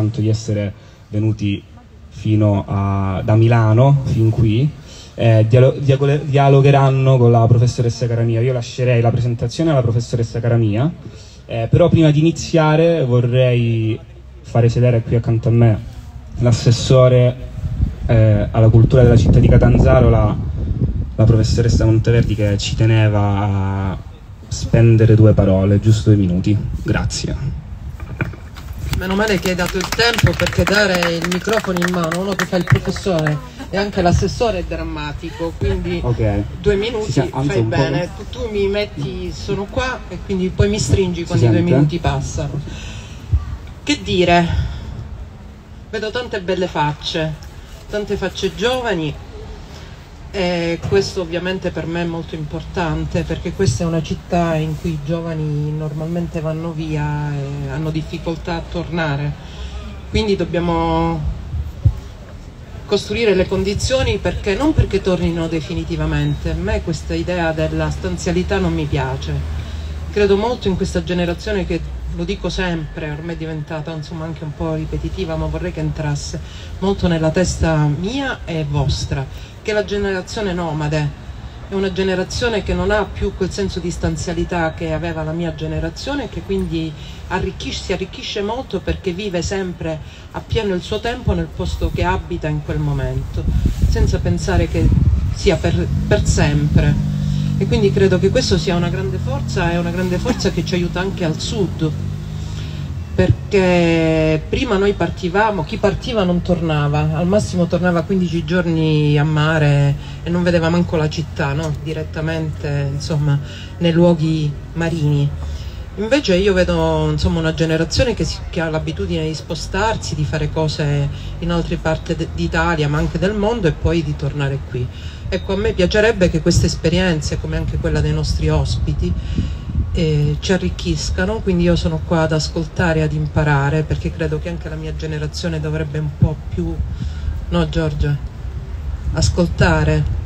tanto di essere venuti fino a, da Milano fin qui. Eh, dialo- dialogheranno con la professoressa Caramia. Io lascerei la presentazione alla professoressa Caramia, eh, però prima di iniziare vorrei fare sedere qui accanto a me l'assessore eh, alla cultura della città di Catanzaro, la, la professoressa Monteverdi che ci teneva a spendere due parole, giusto due minuti. Grazie. Meno male che hai dato il tempo perché dare il microfono in mano uno che fa il professore e anche l'assessore è drammatico, quindi okay. due minuti si fai bene. Tu, tu, mi metti, sono qua e quindi poi mi stringi quando i due minuti passano. Che dire? Vedo tante belle facce, tante facce giovani e questo ovviamente per me è molto importante perché questa è una città in cui i giovani normalmente vanno via e hanno difficoltà a tornare. Quindi dobbiamo costruire le condizioni perché non perché tornino definitivamente, a me questa idea della stanzialità non mi piace. Credo molto in questa generazione che lo dico sempre, ormai è diventata insomma anche un po' ripetitiva, ma vorrei che entrasse molto nella testa mia e vostra che la generazione nomade è una generazione che non ha più quel senso di stanzialità che aveva la mia generazione e che quindi arricchisce, si arricchisce molto perché vive sempre appieno il suo tempo nel posto che abita in quel momento, senza pensare che sia per, per sempre. E quindi credo che questo sia una grande forza e una grande forza che ci aiuta anche al sud, perché prima noi partivamo, chi partiva non tornava, al massimo tornava 15 giorni a mare e non vedeva manco la città, no? direttamente insomma, nei luoghi marini. Invece io vedo insomma, una generazione che, si, che, ha l'abitudine di spostarsi, di fare cose in altre parti d'Italia, ma anche del mondo e poi di tornare qui. Ecco, a me piacerebbe che queste esperienze, come anche quella dei nostri ospiti, eh, ci arricchiscano, quindi io sono qua ad ascoltare, ad imparare, perché credo che anche la mia generazione dovrebbe un po' più, no Giorgia, ascoltare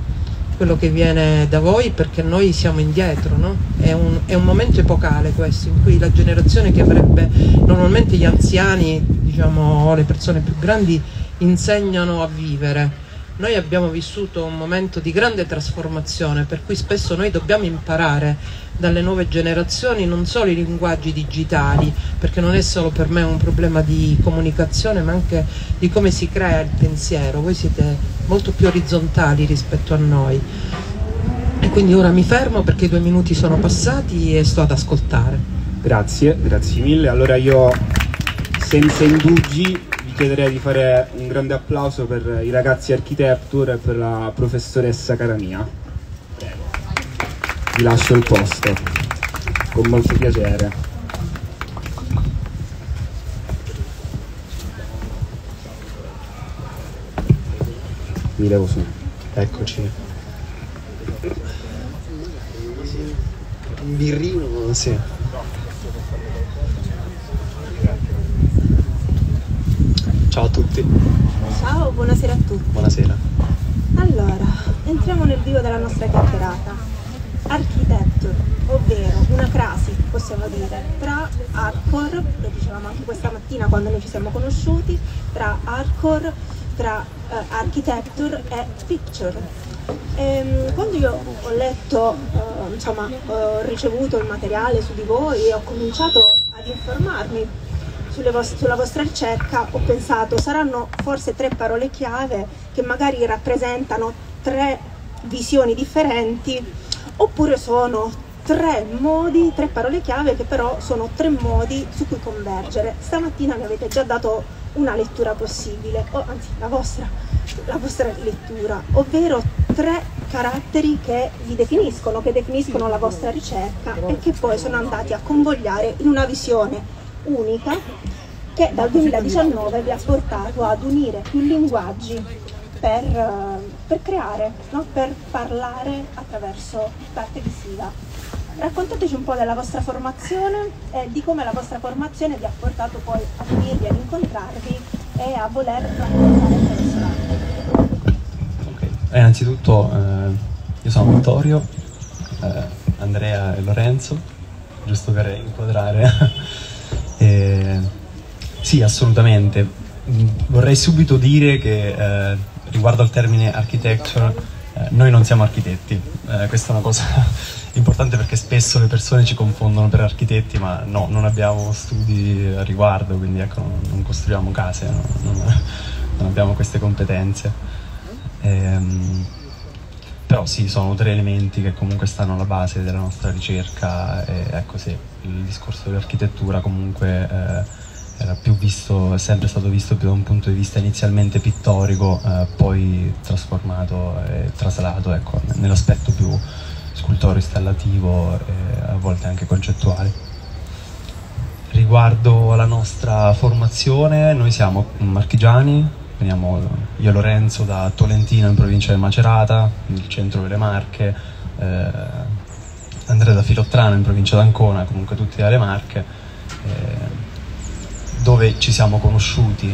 quello che viene da voi perché noi siamo indietro, no? è, un, è, un, momento epocale questo in cui la generazione che avrebbe normalmente gli anziani, diciamo, o le persone più grandi insegnano a vivere noi abbiamo vissuto un momento di grande trasformazione per cui spesso noi dobbiamo imparare dalle nuove generazioni non solo i linguaggi digitali, perché non è solo per me un problema di comunicazione, ma anche di come si crea il pensiero. Voi siete molto più orizzontali rispetto a noi. E quindi ora mi fermo perché i due minuti sono passati e sto ad ascoltare. Grazie, grazie mille. Allora io senza indugi chiederei di fare un grande applauso per i ragazzi architecture e per la professoressa cara mia. Prego. Vi lascio il posto, con molto piacere. Mi levo su. Eccoci. Un birrino, sì. Ciao a tutti. Ciao, buonasera a tutti. Buonasera. Allora, entriamo nel vivo della nostra chiacchierata. Architecture, ovvero una crasi, possiamo dire, tra hardcore, lo dicevamo anche questa mattina quando noi ci siamo conosciuti, tra hardcore, tra uh, architecture e picture. Ehm, quando io ho letto, uh, insomma, ho ricevuto il materiale su di voi e ho cominciato ad informarmi vostre, sulla vostra ricerca ho pensato saranno forse tre parole chiave che magari rappresentano tre visioni differenti oppure sono tre modi, tre parole chiave che però sono tre modi su cui convergere. Stamattina mi avete già dato una lettura possibile, o anzi la vostra, la vostra lettura, ovvero tre caratteri che vi definiscono, che definiscono la vostra ricerca e che poi sono andati a convogliare in una visione unica che dal 2019 vi ha portato ad unire più linguaggi per, eh, per creare, no? per parlare attraverso l'arte visiva. Raccontateci un po' della vostra formazione e di come la vostra formazione vi ha portato poi a unirvi, ad incontrarvi e a voler raccontare attraverso l'arte. Okay. Eh, innanzitutto eh, io sono Vittorio, eh, Andrea e Lorenzo, giusto per inquadrare. e Sì, assolutamente. Vorrei subito dire che eh, riguardo al termine architecture, eh, noi non siamo architetti, Eh, questa è una cosa importante perché spesso le persone ci confondono per architetti, ma no, non abbiamo studi a riguardo, quindi ecco, non, non costruiamo case, no, non, non abbiamo queste competenze. Ehm, però sì, sono tre elementi che comunque stanno alla base della nostra ricerca e ecco sì, il discorso dell'architettura comunque eh, era più visto, è sempre stato visto più da un punto di vista inizialmente pittorico, eh, poi trasformato e traslato ecco, nell'aspetto più scultoreo installativo e a volte anche concettuale. Riguardo alla nostra formazione, noi siamo marchigiani, veniamo io e Lorenzo da Tolentino in provincia di Macerata, nel centro delle Marche, eh, Andrea da Filottrano in provincia d'Ancona, comunque tutti dalle Marche, eh, dove ci siamo conosciuti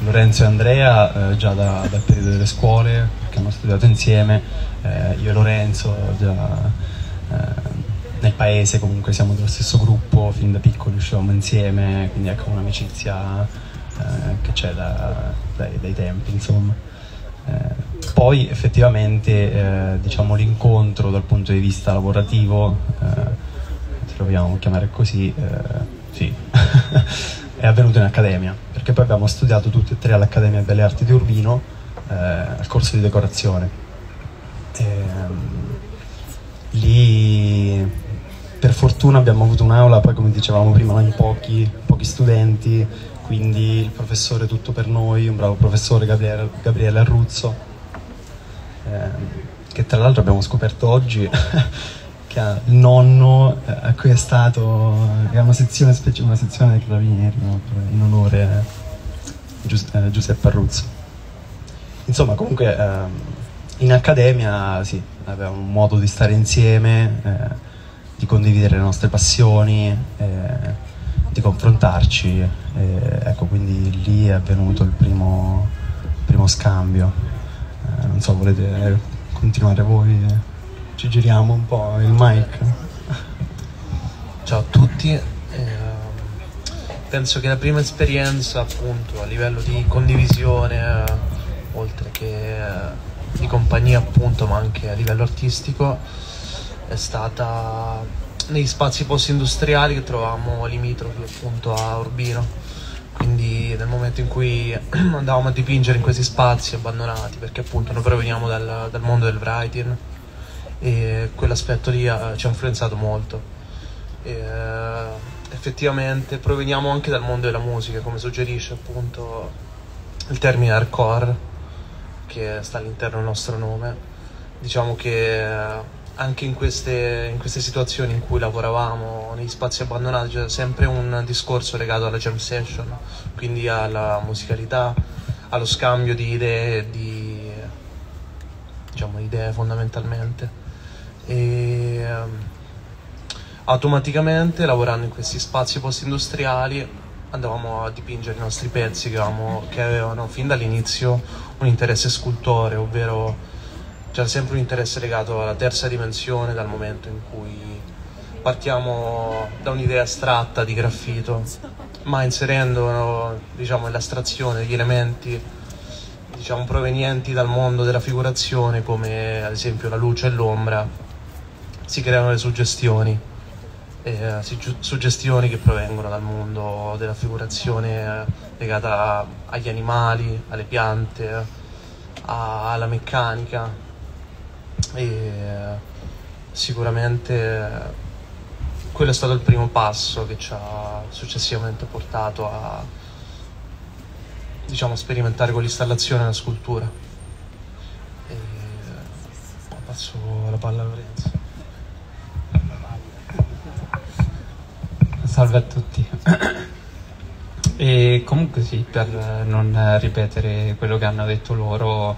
Lorenzo e Andrea eh, già da- dal periodo delle scuole, che hanno studiato insieme, eh, io e Lorenzo già eh, nel paese comunque siamo dello stesso gruppo, fin da piccoli uscivamo insieme, quindi ecco un'amicizia eh, che c'è da- dai, dai tempi insomma. Eh, poi effettivamente eh, diciamo l'incontro dal punto di vista lavorativo, se lo vogliamo chiamare così, sì, è avvenuto in accademia, perché poi abbiamo studiato tutti e tre all'Accademia Belle Arti di Urbino eh, al corso di decorazione. Ehm, lì per fortuna abbiamo avuto un'aula, poi come dicevamo prima, in pochi, pochi studenti, quindi il professore tutto per noi, un bravo professore Gabriele, Gabriele Arruzzo, ehm, che tra l'altro abbiamo scoperto oggi che ha il nonno eh, a cui è stato ha una sezione, specie- una sezione dei carabinieri no? In onore a Gius- eh, Giuseppe Arruzzo. Insomma, comunque ehm, in accademia sì, avevamo un modo di stare insieme, eh, di condividere le nostre passioni, eh, di confrontarci. eh, ecco, quindi lì è avvenuto il primo, primo scambio. Eh, non so, volete continuare voi? Ci giriamo un po' il mic. Ciao a tutti, ehm, penso che la prima esperienza appunto a livello di condivisione, eh, oltre che eh, di compagnia appunto, ma anche a livello artistico, è stata negli spazi post-industriali che trovavamo limitrofi appunto a Urbino. Quindi nel momento in cui andavamo a dipingere in questi spazi abbandonati, perché appunto noi proveniamo dal, dal mondo del writing e quell'aspetto lì eh, ci ha influenzato molto. E, eh, effettivamente proveniamo anche dal mondo della musica, come suggerisce appunto il termine hardcore che sta all'interno del nostro nome. Diciamo che eh, anche in queste, in queste situazioni in cui lavoravamo negli spazi abbandonati c'era sempre un discorso legato alla jam session, quindi alla musicalità, allo scambio di idee, di, diciamo, idee fondamentalmente. E ehm, automaticamente lavorando in questi spazi post-industriali andavamo a dipingere i nostri pezzi che avevamo, che avevano fin dall'inizio un interesse scultore, ovvero c'era sempre un interesse legato alla terza dimensione dal momento in cui partiamo da un'idea astratta di graffito, ma inserendo diciamo, nell'astrazione degli elementi diciamo, provenienti dal mondo della figurazione, come ad esempio la luce e l'ombra, si creano le suggestioni. eh, suggestioni che provengono dal mondo della figurazione eh, legata agli animali, alle piante, alla meccanica e eh, sicuramente quello è stato il primo passo che ci ha successivamente portato a diciamo sperimentare con l'installazione e la scultura e eh, passo la palla a Lorenzo Salve a tutti. E comunque sì, per non ripetere quello che hanno detto loro,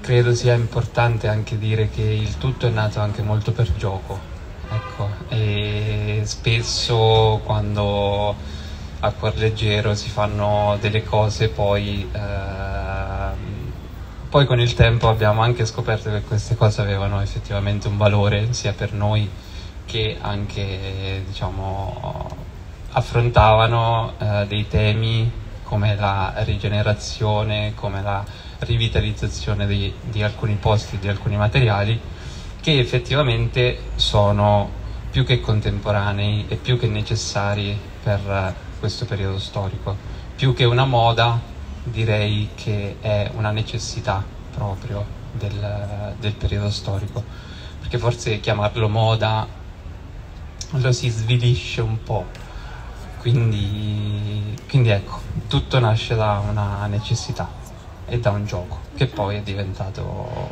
credo sia importante anche dire che il tutto è nato anche molto per gioco. Ecco, e spesso quando a cuor leggero si fanno delle cose poi, ehm, poi con il tempo abbiamo anche scoperto che queste cose avevano effettivamente un valore sia per noi che anche diciamo affrontavano eh, dei temi come la rigenerazione, come la rivitalizzazione di, di alcuni posti, di alcuni materiali, che effettivamente sono più che contemporanei e più che necessari per eh, questo periodo storico. Più che una moda, direi che è una necessità proprio del, del periodo storico, perché forse chiamarlo moda lo si svilisce un po'. Quindi, quindi ecco, tutto nasce da una necessità e da un gioco, che poi è diventato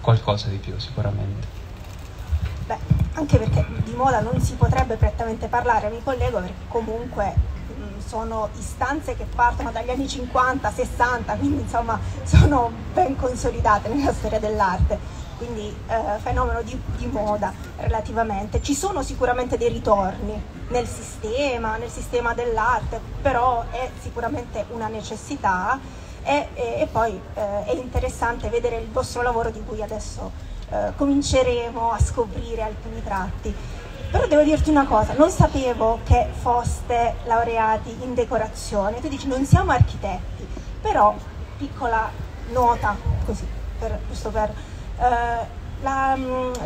qualcosa di più sicuramente. Beh, anche perché di moda non si potrebbe prettamente parlare, mi collego perché comunque mh, sono istanze che partono dagli anni 50, 60, quindi insomma sono ben consolidate nella storia dell'arte quindi eh, fenomeno di, di, moda relativamente. Ci sono sicuramente dei ritorni nel sistema, nel sistema dell'arte, però è sicuramente una necessità e, e, e poi eh, è interessante vedere il vostro lavoro di cui adesso eh, cominceremo a scoprire alcuni tratti. Però devo dirti una cosa, non sapevo che foste laureati in decorazione, tu dici non siamo architetti, però piccola nota così, per, giusto per... Eh, la,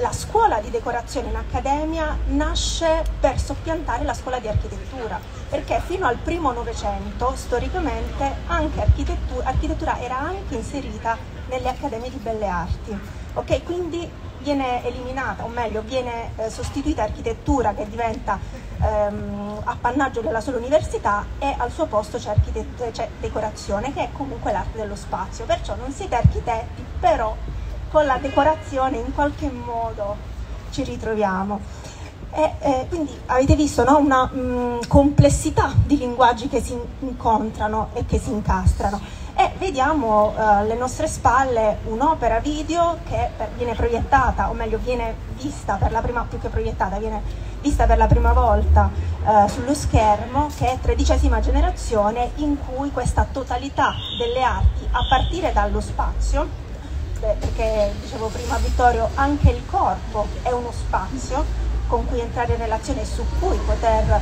la, scuola di decorazione in accademia nasce per soppiantare la scuola di architettura, perché fino al primo Novecento storicamente anche architettura, architettura era anche inserita nelle accademie di belle arti. Okay? Quindi viene eliminata, o meglio, viene eh, sostituita architettura che diventa ehm, appannaggio della sola università e al suo posto c'è, c'è decorazione che è comunque l'arte dello spazio. Perciò non siete architetti, però con la decorazione in qualche modo ci ritroviamo. E, eh, quindi avete visto no? una mh, mm, complessità di linguaggi che si incontrano e che si incastrano. E vediamo eh, alle nostre spalle un'opera video che per, viene proiettata, o meglio viene vista per la prima, più che proiettata, viene vista per la prima volta eh, sullo schermo, che è tredicesima generazione, in cui questa totalità delle arti, a partire dallo spazio, perché dicevo prima Vittorio, anche il corpo è uno spazio con cui entrare in relazione e su cui poter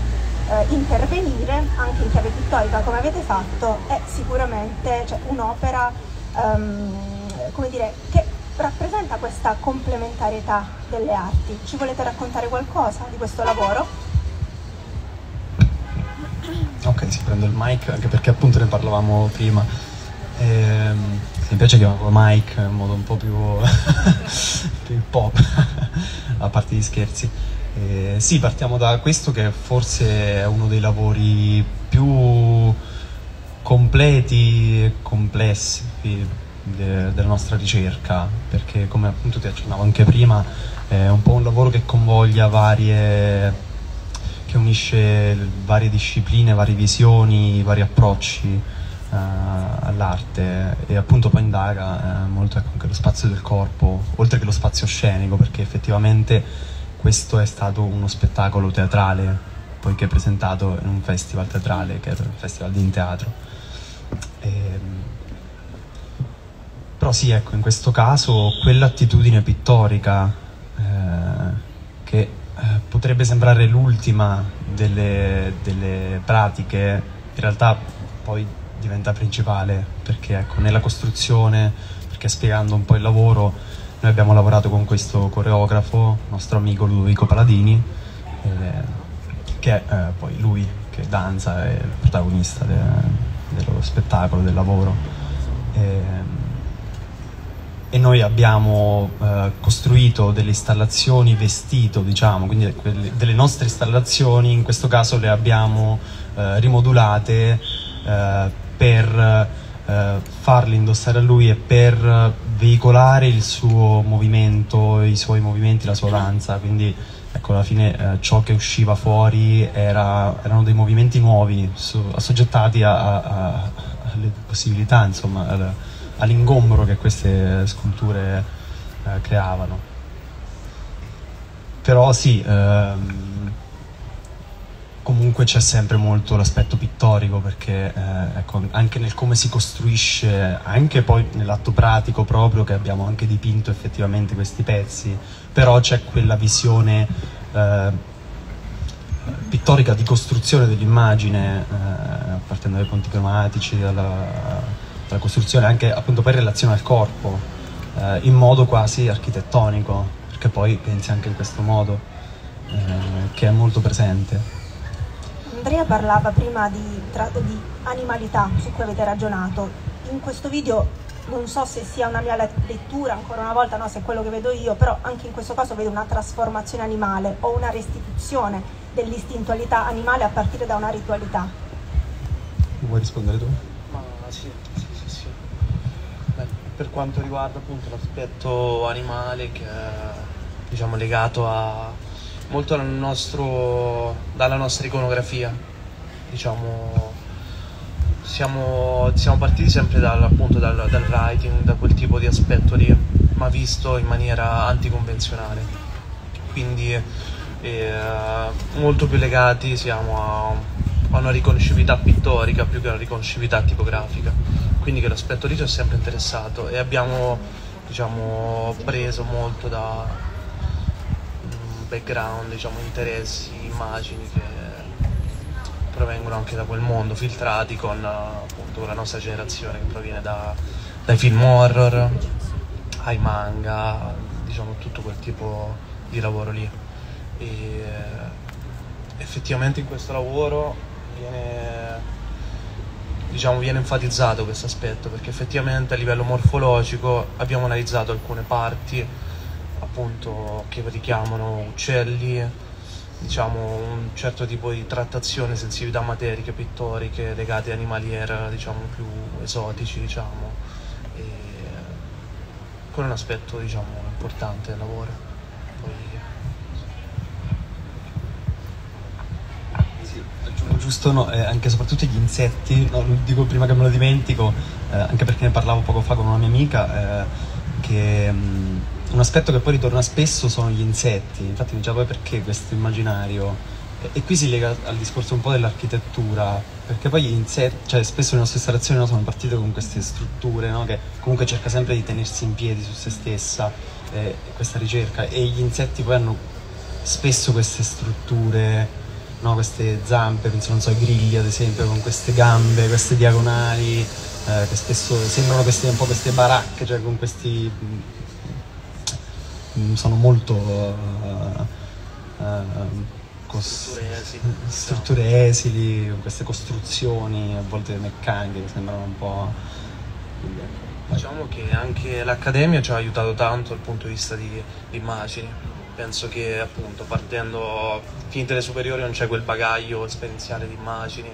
eh, intervenire, anche in chiave pittorica come avete fatto, è sicuramente cioè, un'opera um, dire, che rappresenta questa complementarietà delle arti. Ci volete raccontare qualcosa di questo lavoro? Ok, si prende il mic anche perché appunto ne parlavamo prima. Ehm, mi piace chiamarlo Mike in modo un po' più, più pop, a parte gli scherzi. Eh, sì, partiamo da questo che forse è uno dei lavori più completi e complessi de, della nostra ricerca, perché come appunto ti accennavo anche prima, è un po' un lavoro che convoglia varie, che unisce varie discipline, varie visioni, vari approcci uh, all'arte e appunto poi indaga uh, molto ecco, anche lo spazio del corpo, oltre che lo spazio scenico, perché effettivamente questo è stato uno spettacolo teatrale, poiché presentato in un festival teatrale, che era il Festival di In Teatro. E, ehm, però sì, ecco, in questo caso quell'attitudine pittorica eh, che eh, potrebbe sembrare l'ultima delle, delle pratiche, in realtà poi diventa principale perché ecco, nella costruzione, perché spiegando un po' il lavoro, noi abbiamo lavorato con questo coreografo, nostro amico Ludovico Paladini, eh, che è eh, poi lui che danza, è il protagonista de, dello spettacolo, del lavoro. Eh, e noi abbiamo eh, costruito delle installazioni vestito, diciamo, quindi delle nostre installazioni, in questo caso le abbiamo eh, rimodulate eh, per eh, farli indossare a lui e per veicolare il suo movimento, i suoi movimenti, la sua danza. Quindi ecco, alla fine eh, ciò che usciva fuori era, erano dei movimenti nuovi, so, assoggettati a, a, alle possibilità, insomma, all'ingombro che queste sculture eh, creavano. Però sì, ehm, comunque c'è sempre molto l'aspetto pittorico perché eh, ecco, anche nel come si costruisce, anche poi nell'atto pratico proprio che abbiamo anche dipinto effettivamente questi pezzi, però c'è quella visione eh, pittorica di costruzione dell'immagine, eh, partendo dai punti cromatici, dalla, dalla, costruzione anche appunto per relazione al corpo, eh, in modo quasi architettonico, perché poi pensi anche in questo modo, eh, che è molto presente. Andrea parlava prima di, tra, di animalità su cui avete ragionato. In questo video non so se sia una mia lettura, ancora una volta, no, se è quello che vedo io, però anche in questo caso vedo una trasformazione animale o una restituzione dell'istintualità animale a partire da una ritualità. Vuoi rispondere tu? Ma sì, sì, sì, sì. Beh, per quanto riguarda appunto l'aspetto animale che è diciamo legato a molto dal nostro, dalla nostra iconografia, diciamo siamo, siamo partiti sempre dal, appunto, dal, dal, writing, da quel tipo di aspetto lì, ma visto in maniera anticonvenzionale. Quindi eh, molto più legati siamo a, a, una riconoscibilità pittorica più che a una riconoscibilità tipografica. Quindi che l'aspetto lì ci ha sempre interessato e abbiamo diciamo, preso molto da background, diciamo, interessi, immagini che provengono anche da quel mondo, filtrati con appunto la nostra generazione che proviene da, dai film horror ai manga, diciamo tutto quel tipo di lavoro lì. E eh, effettivamente in questo lavoro viene, diciamo, viene enfatizzato questo aspetto perché effettivamente a livello morfologico abbiamo analizzato alcune parti appunto che richiamano uccelli diciamo, un certo tipo di trattazione, sensibilità materiche, pittoriche legate a animalier diciamo, più esotici, diciamo, e con un aspetto diciamo, importante del lavoro. Poi... Sì, aggiungo giusto no, eh, anche soprattutto gli insetti, no, lo dico prima che me lo dimentico, eh, anche perché ne parlavo poco fa con una mia amica, eh, che... Mh, mm, un aspetto che poi ritorna spesso sono gli insetti, infatti mi diceva poi perché questo immaginario. E, qui si lega al discorso un po' dell'architettura, perché poi gli insetti, cioè spesso le nostre installazioni no, sono partite con queste strutture, no, che comunque cerca sempre di tenersi in piedi su se stessa, eh, questa ricerca, e gli insetti poi hanno spesso queste strutture, no, queste zampe, penso non so, ai grilli ad esempio, con queste gambe, queste diagonali, eh, che spesso sembrano queste, un po' queste baracche, cioè con questi sono molto uh, uh, strutture, esili. queste costruzioni a volte meccaniche che sembrano un po'... Ecco. Diciamo che anche l'Accademia ci ha aiutato tanto dal punto di vista di, di immagini. Penso che appunto partendo, finite le superiori non c'è quel bagaglio esperienziale di immagini,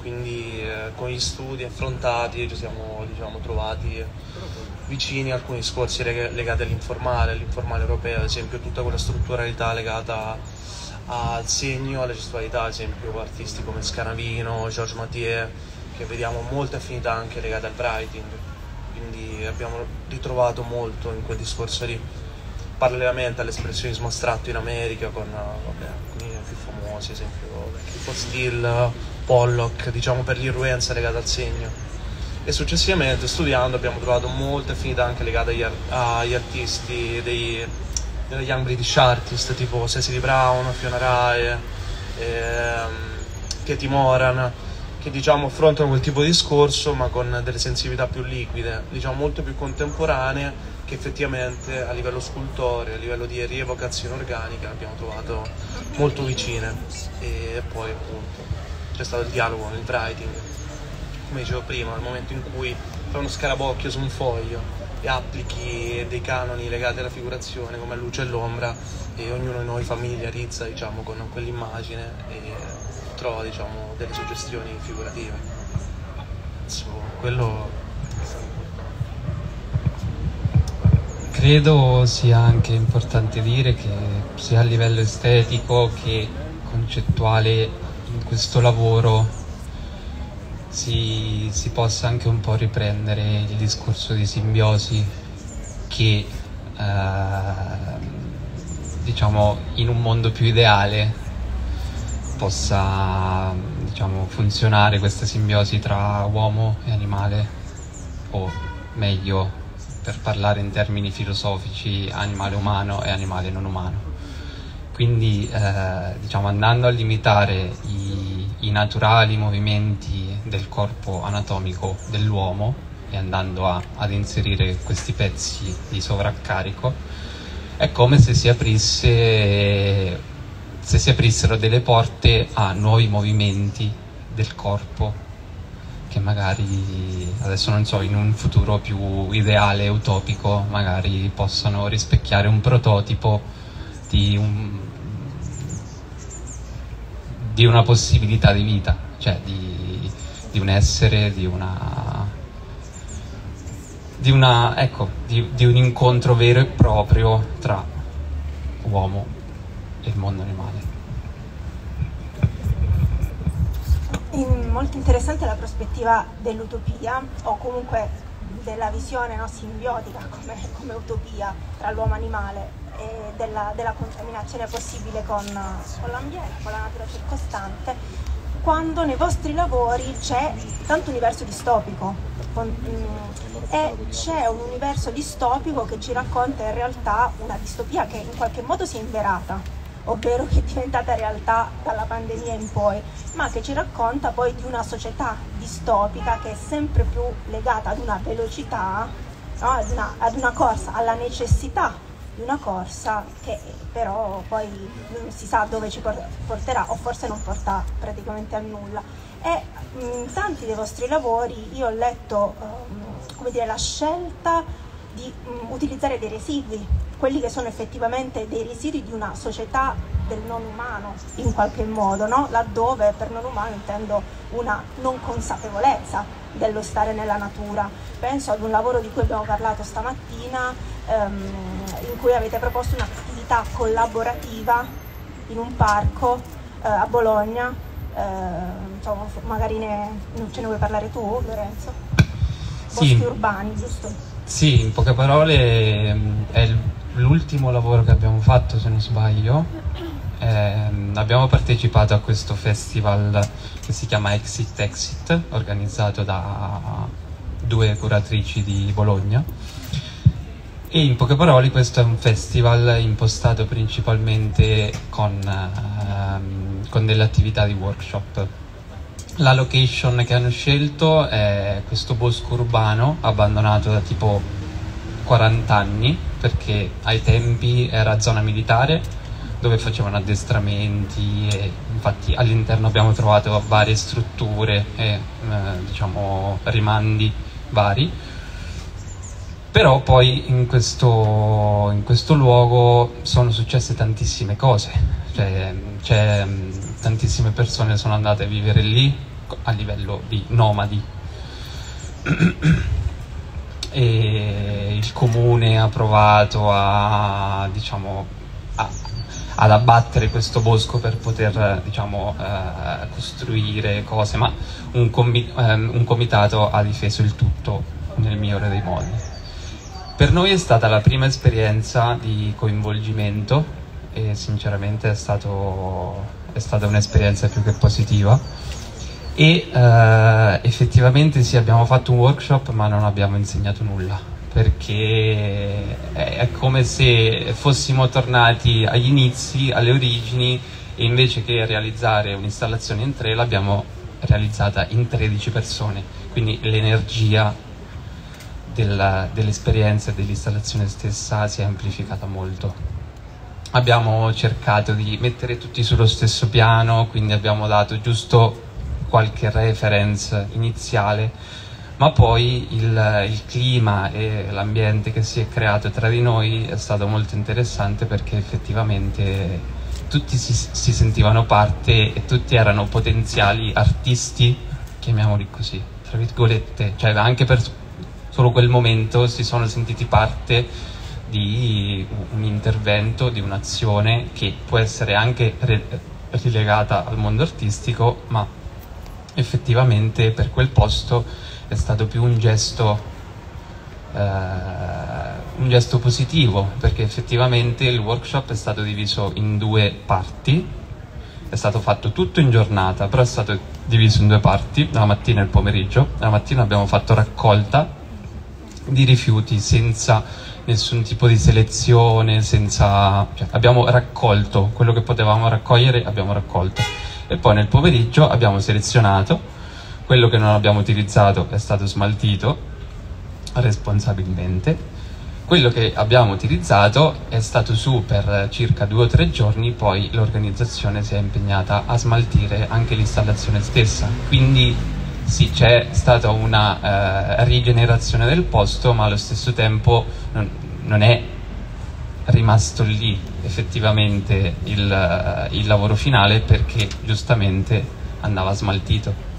quindi eh, con gli studi affrontati ci siamo diciamo, trovati vicini alcuni discorsi legati all'informale, all'informale europeo, ad esempio tutta quella strutturalità legata al segno, alla gestualità, ad esempio artisti come Scanavino, Georges Mathieu, che vediamo molte affinità anche legate al writing, quindi abbiamo ritrovato molto in quel discorso lì, parallelamente all'espressionismo astratto in America con vabbè, alcuni più famosi, ad esempio Clifford Steele, Pollock, diciamo per l'irruenza legata al segno e successivamente studiando abbiamo trovato molte affinità anche legate agli, agli artisti dei, degli Young British Artist tipo Cecily Brown, Fiona Rae, ehm, Katie Moran che diciamo affrontano quel tipo di discorso ma con delle sensibilità più liquide, diciamo molto più contemporanee che effettivamente a livello scultoreo, a livello di rievocazione organica abbiamo trovato molto vicine. E poi appunto c'è stato il dialogo nel writing come dicevo prima, nel momento in cui fai uno scarabocchio su un foglio e applichi dei canoni legati alla figurazione come luce e l'ombra e ognuno di noi familiarizza diciamo, con quell'immagine e trova diciamo, delle suggestioni figurative. So, quello Credo sia anche importante dire che sia a livello estetico che concettuale in questo lavoro si, si possa anche un po' riprendere il discorso di simbiosi che eh, diciamo in un mondo più ideale possa diciamo, funzionare questa simbiosi tra uomo e animale o meglio per parlare in termini filosofici animale umano e animale non umano. Quindi eh, diciamo, andando a limitare i, i naturali movimenti del corpo anatomico dell'uomo e andando a, ad inserire questi pezzi di sovraccarico, è come se si, aprisse, se si aprissero delle porte a nuovi movimenti del corpo che magari adesso non so in un futuro più ideale utopico magari possano rispecchiare un prototipo di, un, di una possibilità di vita cioè di, di un essere di una di, una, ecco, di, di un incontro vero e proprio tra uomo e il mondo animale. Molto interessante la prospettiva dell'utopia o comunque della visione no, simbiotica come, come, utopia tra l'uomo e animale e della, della contaminazione possibile con, con l'ambiente, con la natura circostante, quando nei vostri lavori c'è tanto universo distopico con, mm, e c'è un universo distopico che ci racconta in realtà una distopia che in qualche modo si è inverata ovvero che è diventata realtà dalla pandemia in poi, ma che ci racconta poi di una società distopica che è sempre più legata ad una velocità, no? ad, una, ad una corsa, alla necessità di una corsa che però poi non si sa dove ci porterà o forse non porta praticamente a nulla. E in tanti dei vostri lavori io ho letto um, dire, la scelta di um, utilizzare dei residui quelli che sono effettivamente dei residui di una società del non umano in qualche modo, no? laddove per non umano intendo una non consapevolezza dello stare nella natura. Penso ad un lavoro di cui abbiamo parlato stamattina, ehm, in cui avete proposto un'attività collaborativa in un parco eh, a Bologna, eh, insomma, magari ne, ce ne vuoi parlare tu Lorenzo? Boschi sì. urbani, giusto? Sì, in poche parole ehm, è l'ultimo lavoro che abbiamo fatto, se non sbaglio, ehm, abbiamo partecipato a questo festival che si chiama Exit Exit, organizzato da due curatrici di Bologna. E in poche parole questo è un festival impostato principalmente con, ehm, con delle attività di workshop. La location che hanno scelto è questo bosco urbano abbandonato da tipo 40 anni perché ai tempi era zona militare dove facevano addestramenti e infatti all'interno abbiamo trovato varie strutture e eh, diciamo rimandi vari. Però poi in questo, in questo luogo sono successe tantissime cose. Cioè, cioè, tantissime persone sono andate a vivere lì a livello di nomadi. E il comune ha provato a, diciamo, a, ad abbattere questo bosco per poter diciamo, eh, costruire cose, ma un, comi ehm, un comitato ha difeso il tutto nel migliore dei modi. Per noi è stata la prima esperienza di coinvolgimento e sinceramente è, stato, è stata un'esperienza più che positiva e uh, effettivamente sì abbiamo fatto un workshop ma non abbiamo insegnato nulla perché è come se fossimo tornati agli inizi, alle origini e invece che realizzare un'installazione in tre l'abbiamo realizzata in 13 persone. Quindi l'energia dell'esperienza e dell'installazione stessa si è amplificata molto. Abbiamo cercato di mettere tutti sullo stesso piano quindi abbiamo dato giusto qualche reference iniziale, ma poi il, il clima e l'ambiente che si è creato tra di noi è stato molto interessante perché effettivamente tutti si, si sentivano parte e tutti erano potenziali artisti, chiamiamoli così, tra virgolette, cioè anche per solo quel momento si sono sentiti parte di un intervento, di un'azione che può essere anche rilegata al mondo artistico, ma effettivamente per quel posto è stato più un gesto, eh, un gesto positivo perché effettivamente il workshop è stato diviso in due parti è stato fatto tutto in giornata però è stato diviso in due parti la mattina e il pomeriggio la mattina abbiamo fatto raccolta di rifiuti senza nessun tipo di selezione, senza... Cioè, abbiamo raccolto quello che potevamo raccogliere, abbiamo raccolto. E poi nel pomeriggio abbiamo selezionato, quello che non abbiamo utilizzato è stato smaltito responsabilmente. Quello che abbiamo utilizzato è stato su per circa due o tre giorni, poi l'organizzazione si è impegnata a smaltire anche l'installazione stessa. Quindi sì, c'è stata una eh, rigenerazione del posto, ma allo stesso tempo non, non è rimasto lì effettivamente il, eh, il, lavoro finale perché giustamente andava smaltito.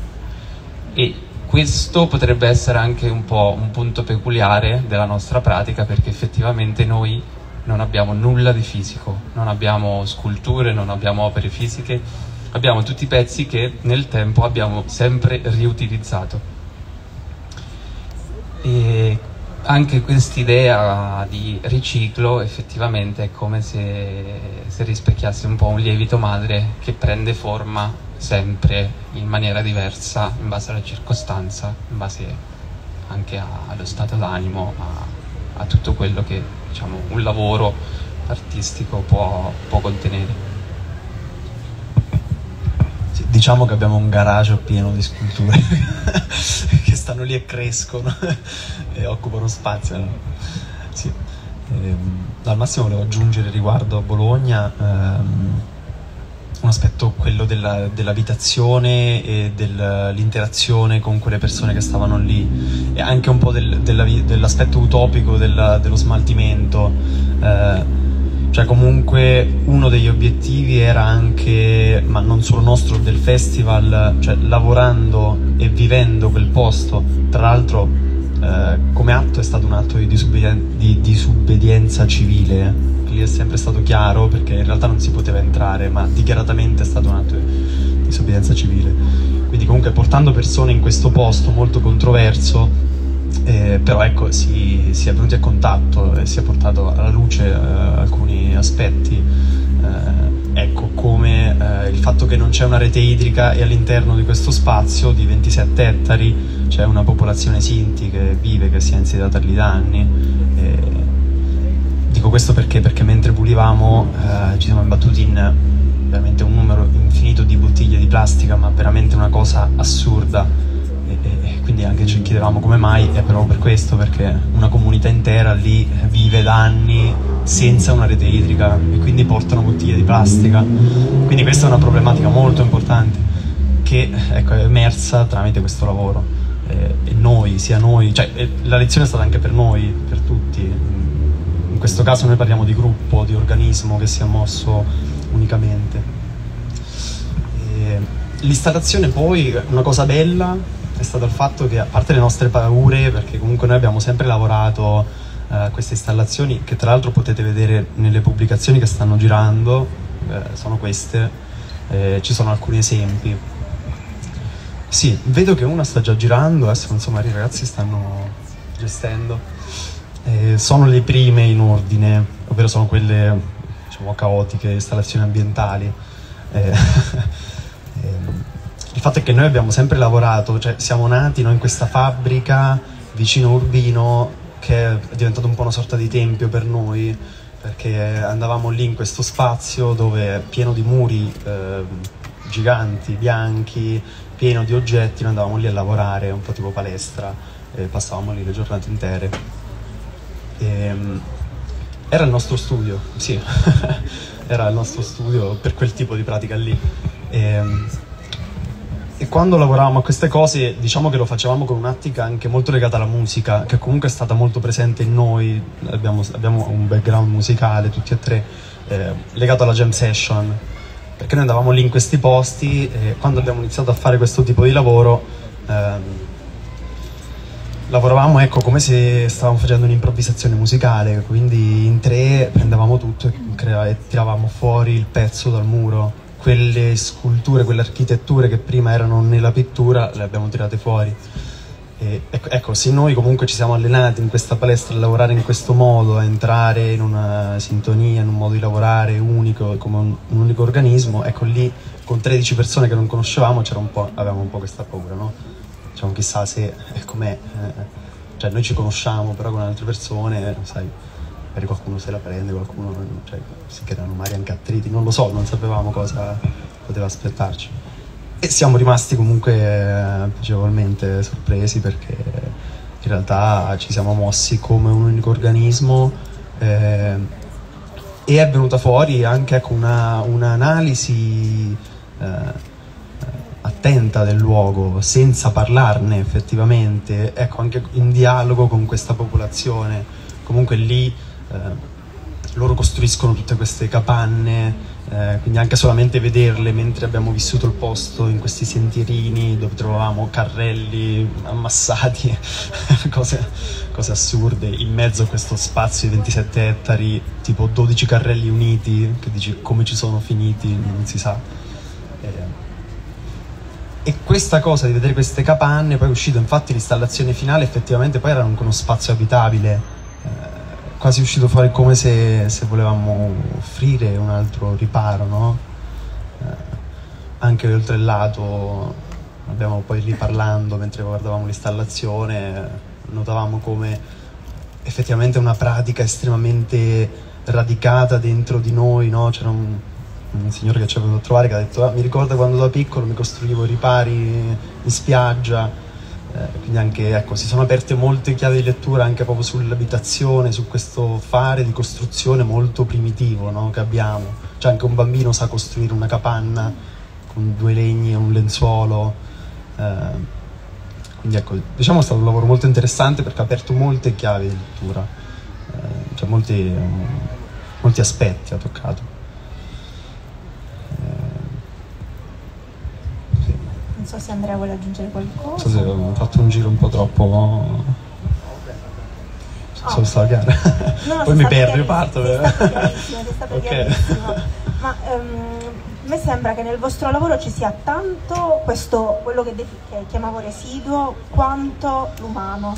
E questo potrebbe essere anche un po' un punto peculiare della nostra pratica perché effettivamente noi non abbiamo nulla di fisico, non abbiamo sculture, non abbiamo opere fisiche, abbiamo tutti i pezzi che nel tempo abbiamo sempre riutilizzato. E anche quest'idea di riciclo effettivamente è come se, se rispecchiasse un po' un lievito madre che prende forma sempre in maniera diversa in base alla circostanza, in base anche a, allo stato d'animo, a, a, tutto quello che diciamo, un lavoro artistico può, può contenere diciamo che abbiamo un garage pieno di sculture che stanno lì e crescono e occupano spazio. No? Sì. Ehm, al massimo volevo aggiungere riguardo a Bologna ehm, un aspetto quello della, dell'abitazione e dell'interazione con quelle persone che stavano lì. E anche un po' del, della, dell'aspetto utopico della, dello smaltimento. Eh, cioè comunque uno degli obiettivi era anche, ma non solo nostro, del festival, cioè lavorando e vivendo quel posto, tra l'altro eh, come atto è stato un atto di, disobbedien- di disobbedienza civile, lì è sempre stato chiaro perché in realtà non si poteva entrare, ma dichiaratamente è stato un atto di disobbedienza civile. Quindi comunque portando persone in questo posto molto controverso eh, però ecco si, si, è venuti a contatto e si è portato alla luce eh, alcuni aspetti eh, ecco come eh, il fatto che non c'è una rete idrica e all'interno di questo spazio di 27 ettari c'è una popolazione Sinti che vive, che si è insediata lì da anni dico questo perché? perché mentre pulivamo eh, ci siamo imbattuti in veramente un numero infinito di bottiglie di plastica ma veramente una cosa assurda e, quindi anche ci chiedevamo come mai, è proprio per questo, perché una comunità intera lì vive da anni senza una rete idrica e quindi portano bottiglie di plastica. Quindi questa è una problematica molto importante che ecco, è emersa tramite questo lavoro. Eh, e noi, sia noi, cioè la lezione è stata anche per noi, per tutti. Questo caso noi parliamo di gruppo, di organismo che si è mosso unicamente. L'installazione poi, una cosa bella è stato il fatto che, a parte le nostre paure, perché comunque noi abbiamo sempre lavorato uh, queste installazioni, che tra l'altro potete vedere nelle pubblicazioni che stanno girando, eh, sono queste, eh, ci sono alcuni esempi. Sì, vedo che una sta già girando, adesso insomma i ragazzi stanno gestendo. Eh, sono le prime in ordine, ovvero sono quelle diciamo, caotiche, installazioni ambientali. Eh, ehm, il fatto è che noi abbiamo sempre lavorato, cioè siamo nati no, in questa fabbrica vicino Urbino che è diventato un po' una sorta di tempio per noi perché andavamo lì in questo spazio dove è pieno di muri eh, giganti, bianchi, pieno di oggetti, noi andavamo lì a lavorare, un po' tipo palestra, e passavamo lì le giornate intere. Ehm, era il nostro studio, sì, era il nostro studio per quel tipo di pratica lì. E, ehm, e quando lavoravamo a queste cose diciamo che lo facevamo con un'attica anche molto legata alla musica che comunque è stata molto presente in noi. Abbiamo, abbiamo un background musicale tutti e tre eh, legato alla jam session. Perché noi andavamo lì in questi posti e quando abbiamo iniziato a fare questo tipo di lavoro ehm, lavoravamo ecco come se stavamo facendo un'improvvisazione musicale quindi in tre prendevamo tutto e, e tiravamo fuori il pezzo dal muro quelle sculture, quelle architetture che prima erano nella pittura, le abbiamo tirate fuori. E, ecco, ecco, se noi comunque ci siamo allenati in questa palestra a lavorare in questo modo, a entrare in una sintonia, in un modo di lavorare unico, come un, un unico organismo, ecco lì con 13 persone che non conoscevamo un avevamo un po' questa paura, no? Diciamo chissà se è com'è, eh, cioè noi ci conosciamo però con altre persone, sai, magari qualcuno se la prende, qualcuno cioè, si creano magari anche attriti, non lo so, non sapevamo cosa poteva aspettarci. E siamo rimasti comunque eh, piacevolmente sorpresi perché in realtà ci siamo mossi come un unico organismo eh, e è venuta fuori anche ecco, una, un'analisi eh, attenta del luogo, senza parlarne effettivamente, ecco, anche in dialogo con questa popolazione. Comunque lì eh, loro costruiscono tutte queste capanne, eh, quindi anche solamente vederle mentre abbiamo vissuto il posto in questi sentierini dove trovavamo carrelli ammassati, cose, cose, assurde, in mezzo a questo spazio di 27 ettari, tipo 12 carrelli uniti, che dici come ci sono finiti, non si sa. E questa cosa di vedere queste capanne, poi è uscito infatti l'installazione finale, effettivamente poi era anche uno spazio abitabile, eh, quasi uscito fuori come se, se, volevamo offrire un altro riparo, no? eh, anche oltre il lato, abbiamo poi riparlando mentre guardavamo l'installazione, notavamo come effettivamente una pratica estremamente radicata dentro di noi, no? C'era un, un signore che ci è venuto a trovare che ha detto ah, mi ricorda quando da piccolo mi costruivo i ripari in spiaggia. Eh, quindi anche ecco si sono aperte molte chiavi di lettura anche proprio sull'abitazione su questo fare di costruzione molto primitivo no, che abbiamo. Cioè anche un bambino sa costruire una capanna con due legni e un lenzuolo eh, quindi ecco diciamo è stato un lavoro molto interessante perché ha aperto molte chiavi di lettura eh, cioè molti, molti aspetti ha toccato Non so se Andrea vuole aggiungere qualcosa. So se ho fatto un giro un po' troppo. No? Oh. Sono stato chiaro. No, Poi mi perdo, io parto. Sei stato okay. Ma um, a me sembra che nel vostro lavoro ci sia tanto questo, quello che, che chiamavo residuo, quanto l'umano,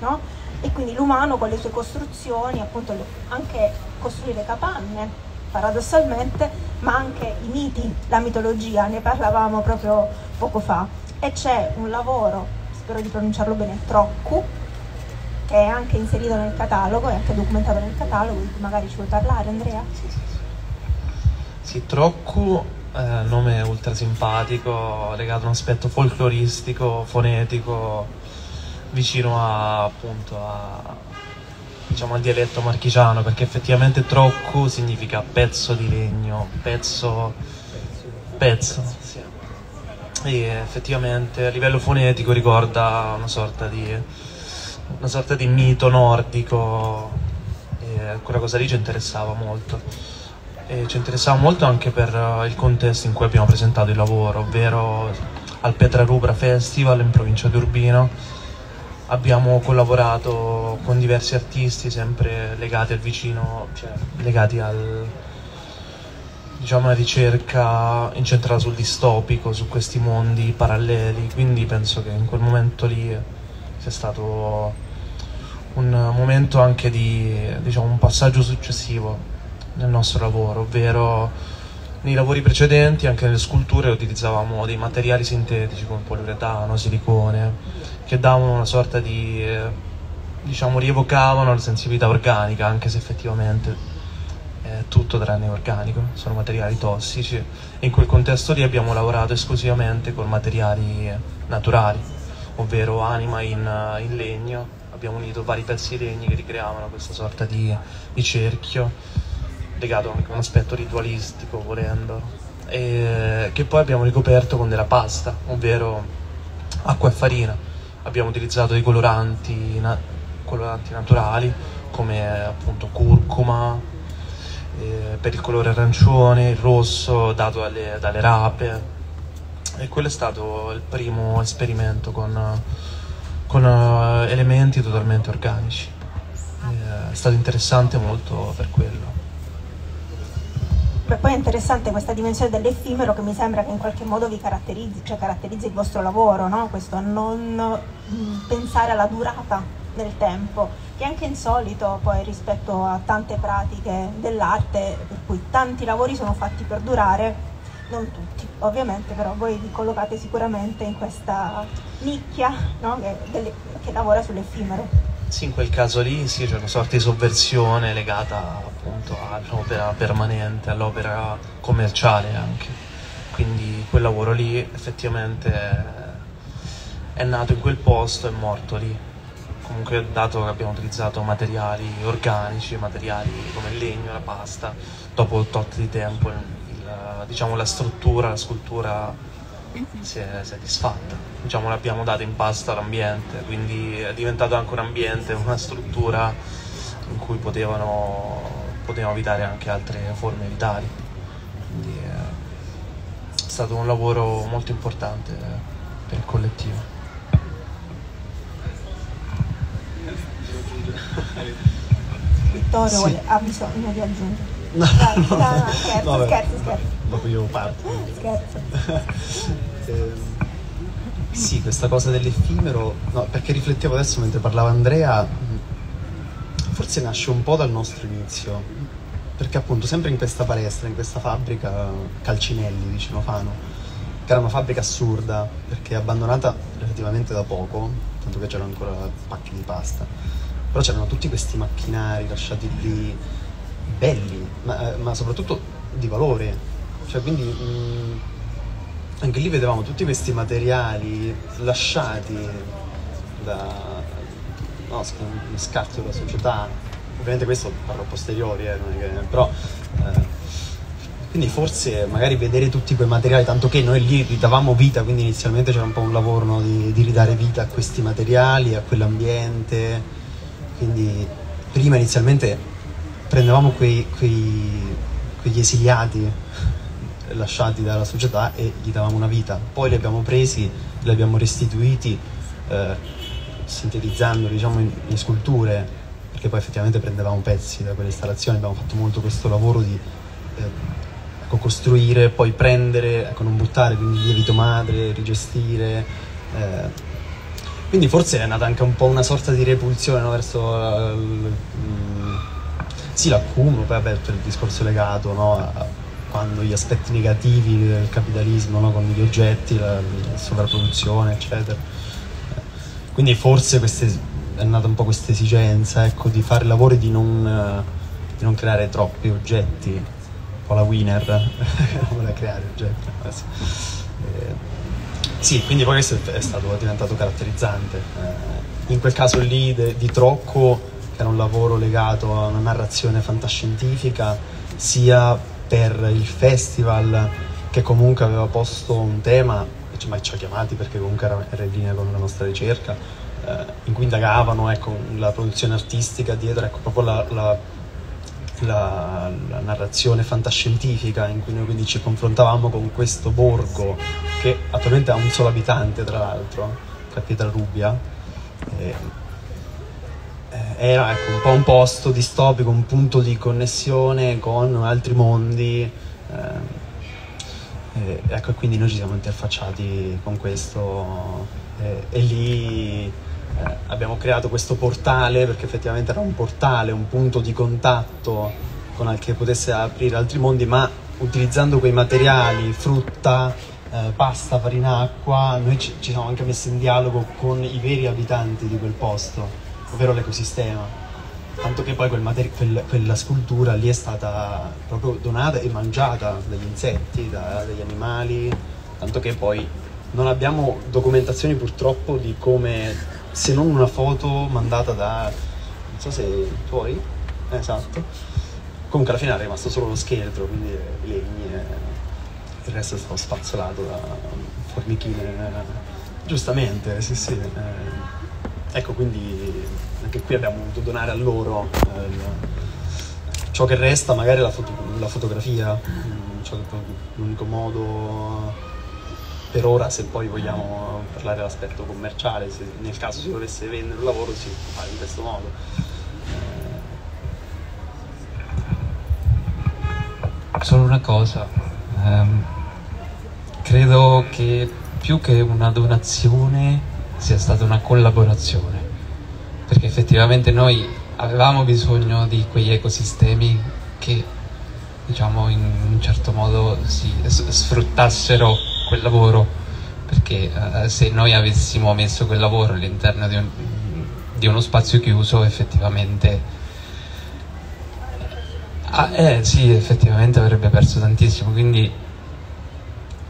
no? E quindi l'umano con le sue costruzioni, appunto anche costruire capanne, paradossalmente, ma anche i miti, la mitologia, ne parlavamo proprio poco fa. E c'è un lavoro, spero di pronunciarlo bene, Troccu, che è anche inserito nel catalogo, è anche documentato nel catalogo, di cui magari ci vuoi parlare Andrea? Sì, sì, sì. sì Troccu un nome ultra simpatico, legato a un aspetto folcloristico, fonetico, vicino a, appunto a diciamo al dialetto marchigiano perché effettivamente trocco significa pezzo di legno, pezzo, pezzo, sì. E effettivamente a livello fonetico ricorda una sorta di, una sorta di mito nordico e quella cosa lì ci interessava molto. E ci interessava molto anche per il contesto in cui abbiamo presentato il lavoro, ovvero al Petra Rubra Festival in provincia di Urbino abbiamo collaborato con diversi artisti sempre legati al vicino, cioè legati al diciamo una ricerca incentrata sul distopico, su questi mondi paralleli, quindi penso che in quel momento lì sia stato un momento anche di diciamo un passaggio successivo nel nostro lavoro, ovvero nei lavori precedenti, anche nelle sculture, utilizzavamo dei materiali sintetici come poliuretano, silicone, che davano una sorta di, eh, diciamo, rievocavano la sensibilità organica, anche se effettivamente è tutto tranne organico, sono materiali tossici. E in quel contesto lì abbiamo lavorato esclusivamente con materiali naturali, ovvero anima in, in legno, abbiamo unito vari pezzi di legno che ricreavano questa sorta di, di cerchio, legato anche a un aspetto ritualistico, volendo, e che poi abbiamo ricoperto con della pasta, ovvero acqua e farina abbiamo utilizzato dei coloranti, na- coloranti naturali come appunto curcuma eh, per il colore arancione, il rosso dato dalle, dalle rape e quello è stato il primo esperimento con, con uh, elementi totalmente organici. Eh, è stato interessante molto per quello. Beh, poi è interessante questa dimensione dell'effimero che mi sembra che in qualche modo vi caratterizzi, cioè caratterizzi il vostro lavoro, no? questo non mm, pensare alla durata del tempo, che è anche insolito poi rispetto a tante pratiche dell'arte, per cui tanti lavori sono fatti per durare, non tutti ovviamente, però voi vi collocate sicuramente in questa nicchia no? che, delle, che lavora sull'effimero. Sì, in quel caso lì sì, c'è una sorta di sovversione legata appunto all'opera permanente, all'opera commerciale anche. Quindi quel lavoro lì effettivamente è nato in quel posto e morto lì. Comunque dato che abbiamo utilizzato materiali organici, materiali come il legno, la pasta, dopo un tot di tempo il, diciamo, la struttura, la scultura si è, si è disfatta. Diciamo, l'abbiamo data in pasta all'ambiente, quindi è diventato anche un ambiente, una struttura in cui potevano, potevano abitare anche altre forme vitali. Quindi è stato un lavoro molto importante per il collettivo. Vittorio Sì. ha bisogno di aggiungere. No, no, no, no, scherzo, vabbè. scherzo, scherzo, Dopo io parto. scherzo. Ehm, sì, questa cosa dell'effimero, no, perché riflettevo adesso mentre parlava Andrea, mh, forse nasce un po' dal nostro inizio, perché appunto sempre in questa palestra, in questa fabbrica Calcinelli vicino Fano, che era una fabbrica assurda, perché abbandonata relativamente da poco, tanto che c'erano ancora pacchi di pasta, però c'erano tutti questi macchinari lasciati lì, belli, ma, ma soprattutto di valore. Cioè, quindi mh, anche lì vedevamo tutti questi materiali lasciati da no, sc- scarto della società. Ovviamente questo parlo a posteriori, eh, però eh, quindi forse magari vedere tutti quei materiali, tanto che noi lì ridavamo vita, quindi inizialmente c'era un po' un lavoro no, di, di ridare vita a questi materiali, a quell'ambiente. Quindi prima inizialmente prendevamo quei, quei- quegli esiliati lasciati dalla società e gli davamo una vita. Poi li abbiamo presi, li abbiamo restituiti eh, sintetizzandoli diciamo, in, in sculture, perché poi effettivamente prendevamo pezzi da quelle installazioni, abbiamo fatto molto questo lavoro di eh, ecco, costruire, poi prendere, ecco, non buttare, quindi lievito madre, rigestire. eh, quindi forse è nata anche un po' una sorta di repulsione no, verso mm, sì, l'accumulo, poi vabbè, tutto il discorso legato no, a quando gli aspetti negativi del capitalismo no, con gli oggetti, la, la sovrapproduzione, eccetera. Quindi forse queste- è nata un po' questa esigenza ecco, di fare lavori di non, di non creare troppi oggetti, un po' la winner, non vuole creare oggetti. Eh, sì, quindi poi questo è stato è diventato caratterizzante. Eh, in quel caso lì de- di Trocco, era un lavoro legato a una narrazione fantascientifica, sia per il festival che comunque aveva posto un tema, e ci- ma ci ha chiamati perché comunque era, era in linea con la nostra ricerca, eh, in cui indagavano ecco, la produzione artistica dietro, ecco, proprio la, la- la, la narrazione fantascientifica in cui noi quindi ci confrontavamo con questo borgo che attualmente ha un solo abitante tra l'altro, che è Pietrarubbia. Eh, era ecco, un po' un posto distopico, un punto di connessione con altri mondi. eh, ecco, quindi noi ci siamo interfacciati con questo eh, e lì eh, abbiamo creato questo portale perché effettivamente era un portale, un punto di contatto con che potesse aprire altri mondi, ma utilizzando quei materiali, frutta, eh, pasta, farina, acqua, noi ci, ci siamo anche messi in dialogo con i veri abitanti di quel posto, ovvero l'ecosistema. Tanto che poi quel materi- quel- quella scultura lì è stata proprio donata e mangiata dagli insetti, da- dagli animali, tanto che poi non abbiamo documentazioni purtroppo di come, se non una foto mandata da, non so se tuoi, esatto, comunque alla fine è rimasto solo lo scheletro, quindi legni e il resto è stato spazzolato da formichine, giustamente, sì sì. eh. Ecco, quindi anche qui abbiamo voluto donare a loro eh, ciò che resta, magari la, foto- la fotografia, poi- l'unico modo per ora, se poi vogliamo parlare dell'aspetto commerciale, se nel caso si dovesse vendere un lavoro si può fare in questo modo. Solo una cosa, ehm, credo che più che una donazione sia stata una collaborazione, perché effettivamente noi avevamo bisogno di quegli ecosistemi che diciamo in un certo modo si sfruttassero quel lavoro, perché eh, se noi avessimo messo quel lavoro all'interno di un, di uno spazio chiuso effettivamente ah, eh, sì, effettivamente avrebbe perso tantissimo, quindi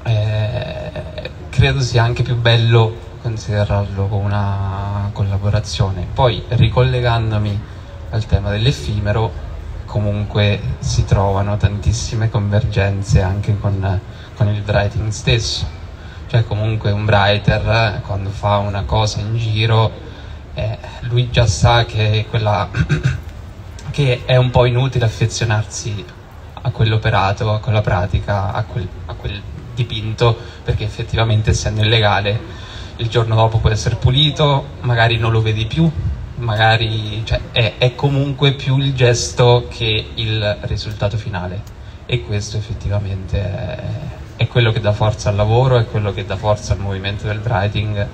eh, credo sia anche più bello considerarlo come una collaborazione. Poi ricollegandomi al tema dell'effimero, comunque si trovano tantissime convergenze anche con, con il writing stesso. Cioè comunque un writer quando fa una cosa in giro, eh, lui già sa che, quella, che è un po' inutile affezionarsi a quell'operato, a quella pratica, a quel, a quel dipinto, perché effettivamente essendo illegale il giorno dopo può essere pulito, magari non lo vedi più, magari cioè, è, è, comunque più il gesto che il risultato finale. E questo effettivamente è, è, quello che dà forza al lavoro, è quello che dà forza al movimento del writing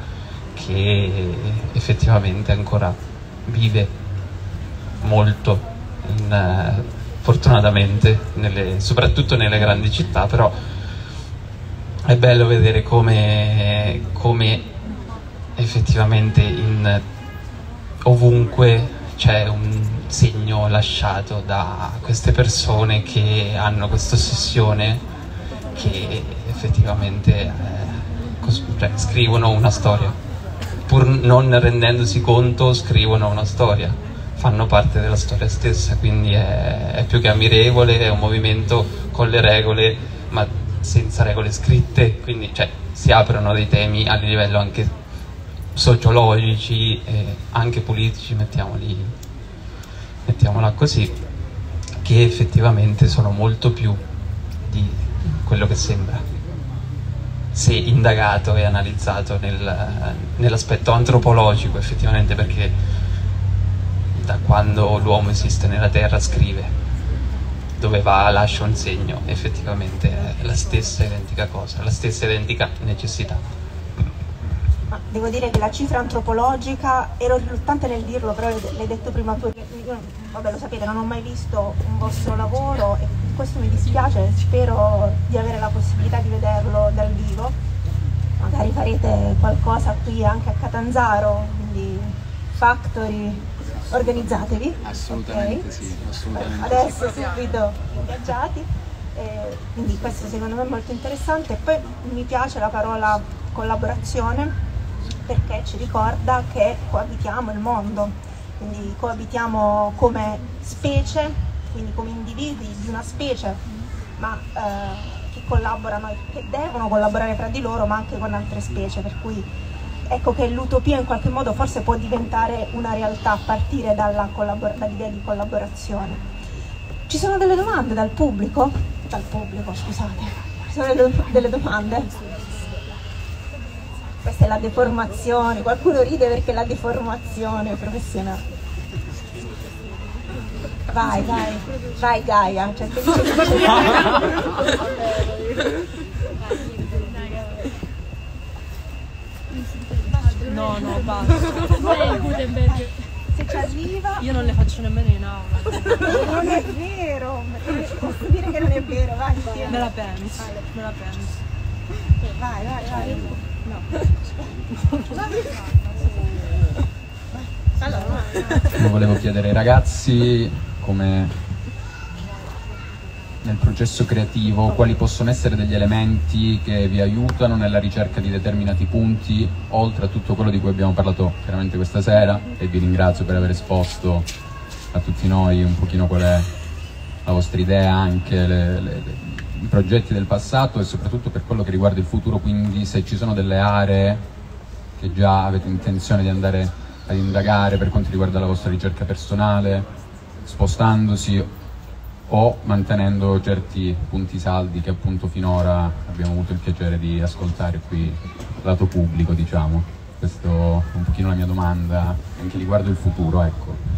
che effettivamente ancora vive molto in, fortunatamente nelle, soprattutto nelle grandi città però è bello vedere come, come effettivamente in, ovunque c'è un segno lasciato da queste persone che hanno questa ossessione che effettivamente eh, cioè, scrivono una storia. Pur non rendendosi conto scrivono una storia. Fanno parte della storia stessa quindi è, è più che ammirevole è un movimento con le regole ma senza regole scritte. Quindi cioè, si aprono dei temi a livello anche sociologici e anche politici, mettiamoli, mettiamola così, che effettivamente sono molto più di quello che sembra, se indagato e analizzato nel, nell'aspetto antropologico effettivamente perché da quando l'uomo esiste nella Terra scrive, dove va lascia un segno, effettivamente è la stessa identica cosa, la stessa identica necessità devo dire che la cifra antropologica, ero riluttante nel dirlo, però l'hai detto prima tu, io, vabbè lo sapete, non ho mai visto un vostro lavoro e questo mi dispiace, spero di avere la possibilità di vederlo dal vivo, magari farete qualcosa qui anche a Catanzaro, quindi Factory, organizzatevi. Assolutamente okay. sì, assolutamente Adesso subito ingaggiati, eh, quindi questo secondo me è molto interessante. Poi mi piace la parola collaborazione perché ci ricorda che coabitiamo il mondo, quindi coabitiamo come specie, quindi come individui di una specie, ma eh, che collaborano e che devono collaborare tra di loro, ma anche con altre specie, per cui ecco che l'utopia in qualche modo forse può diventare una realtà a partire dall'idea di collaborazione. Ci sono delle domande dal pubblico? Dal pubblico, scusate. Ci sono delle domande? Questa è la deformazione, qualcuno ride perché è la deformazione professionale. Vai, vai, vai Gaia. Cioè, No, no, basta. Se ci arriva... Io non le faccio nemmeno in aula. Non è vero, posso dire che non è vero, vai. Me la penso, me la penso. Vai, vai, vai. Allora. Volevo chiedere ai ragazzi come nel processo creativo quali possono essere degli elementi che vi aiutano nella ricerca di determinati punti, oltre a tutto quello di cui abbiamo parlato chiaramente questa sera e vi ringrazio per aver esposto a tutti noi un pochino qual è la vostra idea, anche le, le, i progetti del passato e soprattutto per quello che riguarda il futuro, quindi se ci sono delle aree che già avete intenzione di andare ad indagare per quanto riguarda la vostra ricerca personale, spostandosi o mantenendo certi punti saldi che appunto finora abbiamo avuto il piacere di ascoltare qui lato pubblico, diciamo. Questa è un pochino la mia domanda anche riguardo il futuro, ecco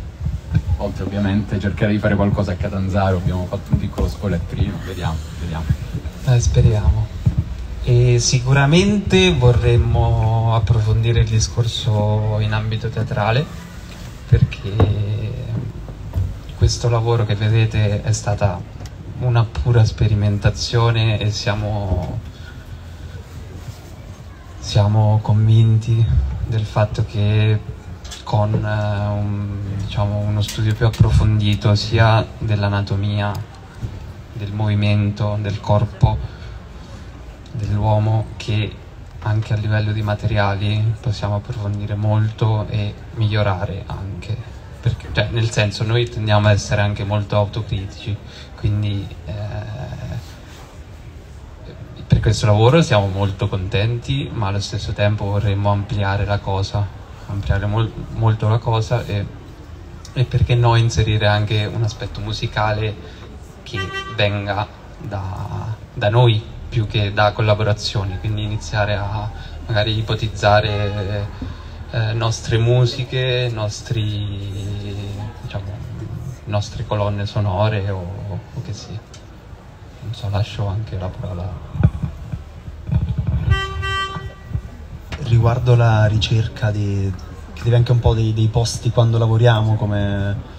oltre ovviamente cercare di fare qualcosa a Catanzaro, abbiamo fatto un piccolo spoilettrino, vediamo, vediamo. Eh, speriamo. E sicuramente vorremmo approfondire il discorso in ambito teatrale perché questo lavoro che vedete è stata una pura sperimentazione e siamo, siamo convinti del fatto che con eh, un- diciamo, uno studio più approfondito sia dell'anatomia, del movimento, del corpo dell'uomo che anche a livello di materiali possiamo approfondire molto e migliorare anche. Perché, cioè, nel senso, noi tendiamo ad essere anche molto autocritici, quindi eh, per questo lavoro siamo molto contenti, ma allo stesso tempo vorremmo ampliare la cosa, ampliare mol- molto la cosa e, e perché no inserire anche un aspetto musicale che venga da, da noi più che da collaborazioni, quindi iniziare a magari ipotizzare eh, nostre musiche, nostri, diciamo, nostre colonne sonore o, o che sia. Non so, lascio anche la parola. Riguardo la ricerca di, che anche un po' dei, dei posti quando lavoriamo, come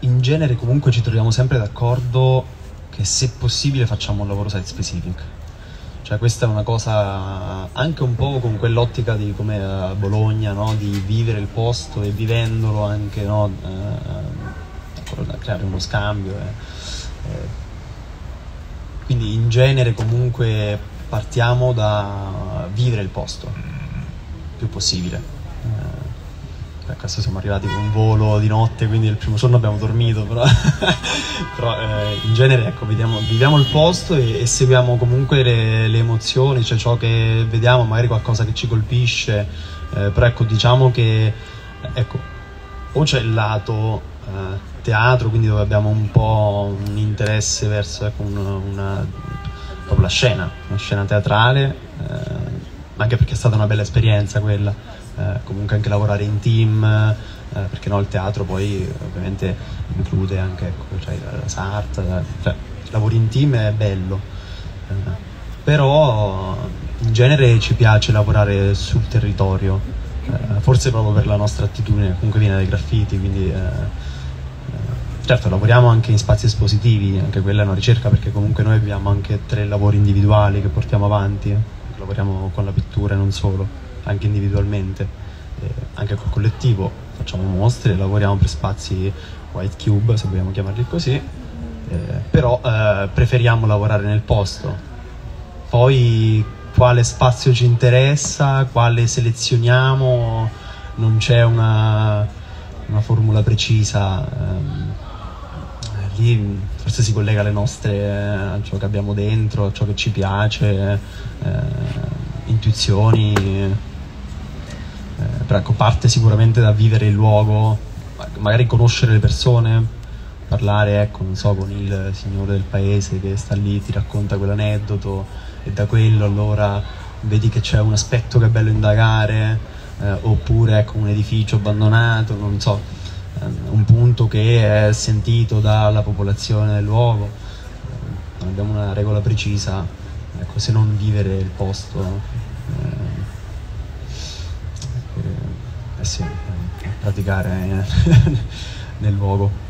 in genere comunque ci troviamo sempre d'accordo che se possibile facciamo un lavoro site specific. Cioè questa è una cosa anche un po' con quell'ottica di come a Bologna, no? di vivere il posto e vivendolo anche no? eh, creare uno scambio. eh. Eh, quindi in genere comunque partiamo da vivere il posto il più possibile. Eh, a questo siamo arrivati con un volo di notte, quindi il primo giorno abbiamo dormito, però, però, eh, in genere ecco, vediamo- viviamo il posto e, e seguiamo comunque le, le emozioni, cioè ciò che vediamo, magari qualcosa che ci colpisce, eh, però ecco diciamo che ecco, o c'è il lato eh, teatro, quindi dove abbiamo un po' un interesse verso ecco, un- una, proprio la scena, una scena teatrale, eh, anche perché è stata una bella esperienza quella, eh, comunque anche lavorare in team, eh, perché no, il teatro poi ovviamente include anche ecco, cioè, la SART, cioè lavori in team è bello, eh, però in genere ci piace lavorare sul territorio, eh, forse proprio per la nostra attitudine, comunque viene dai graffiti, quindi... Certo, lavoriamo anche in spazi espositivi, anche quella è una ricerca perché comunque noi abbiamo anche tre lavori individuali che portiamo avanti, eh. lavoriamo con la pittura e non solo, anche individualmente, eh, anche col collettivo, facciamo mostre, lavoriamo per spazi white cube, se vogliamo chiamarli così, eh, però eh, preferiamo lavorare nel posto. Poi quale spazio ci interessa, quale selezioniamo, non c'è una, una formula precisa. ehm, eh, lì forse si collega alle nostre, eh, a ciò che abbiamo dentro, a ciò che ci piace, eh, intuizioni. eh, però ecco, parte sicuramente da vivere il luogo, ma- magari conoscere le persone, parlare ecco, non so, con il signore del paese che sta lì, ti racconta quell'aneddoto e da quello allora vedi che c'è un aspetto che è bello indagare, eh, oppure ecco, un edificio abbandonato, non so, un punto che è sentito dalla popolazione del luogo. Non abbiamo una regola precisa, ecco, se non vivere il posto. eh, eh, sì, praticare eh, nel luogo.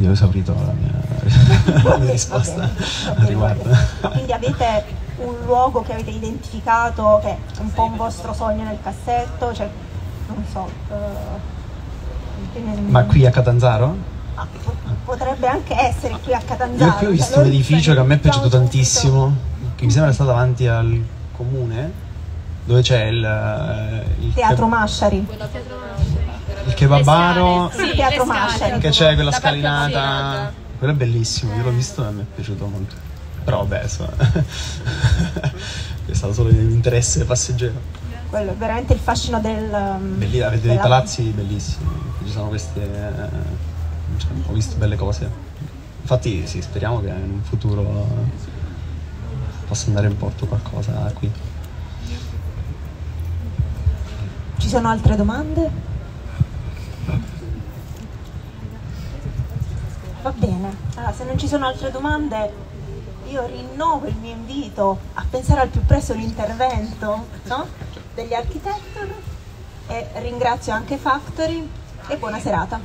Io ho esaurito la mia, la mia risposta va al riguardo. Quindi avete un luogo che avete identificato che è un po' un vostro sogno nel cassetto, cioè non so. eh, Ma qui a Catanzaro? ah, po- potrebbe anche essere qui a Catanzaro. Io qui ho cioè, visto un edificio che a me è piaciuto tantissimo, che mi sembra sta davanti al comune, dove c'è il, eh, il. Teatro Masciari. il kebabaro, Sì, Teatro Masciari. che c'è quella La scalinata. Quello è bellissimo, io l'ho visto e mi è piaciuto molto. Però vabbè, insomma, è stato solo un interesse passeggero. Quello è veramente il fascino del... um, Belli- avete dei della- palazzi bellissimi, ci sono queste... eh, cioè, ho visto belle cose. Infatti sì, speriamo che in un futuro possa andare in porto qualcosa qui. Ci sono altre domande? Va bene, allora se non ci sono altre domande io rinnovo il mio invito a pensare al più presto l'intervento no? Degli architetti e ringrazio anche Factory e buona serata.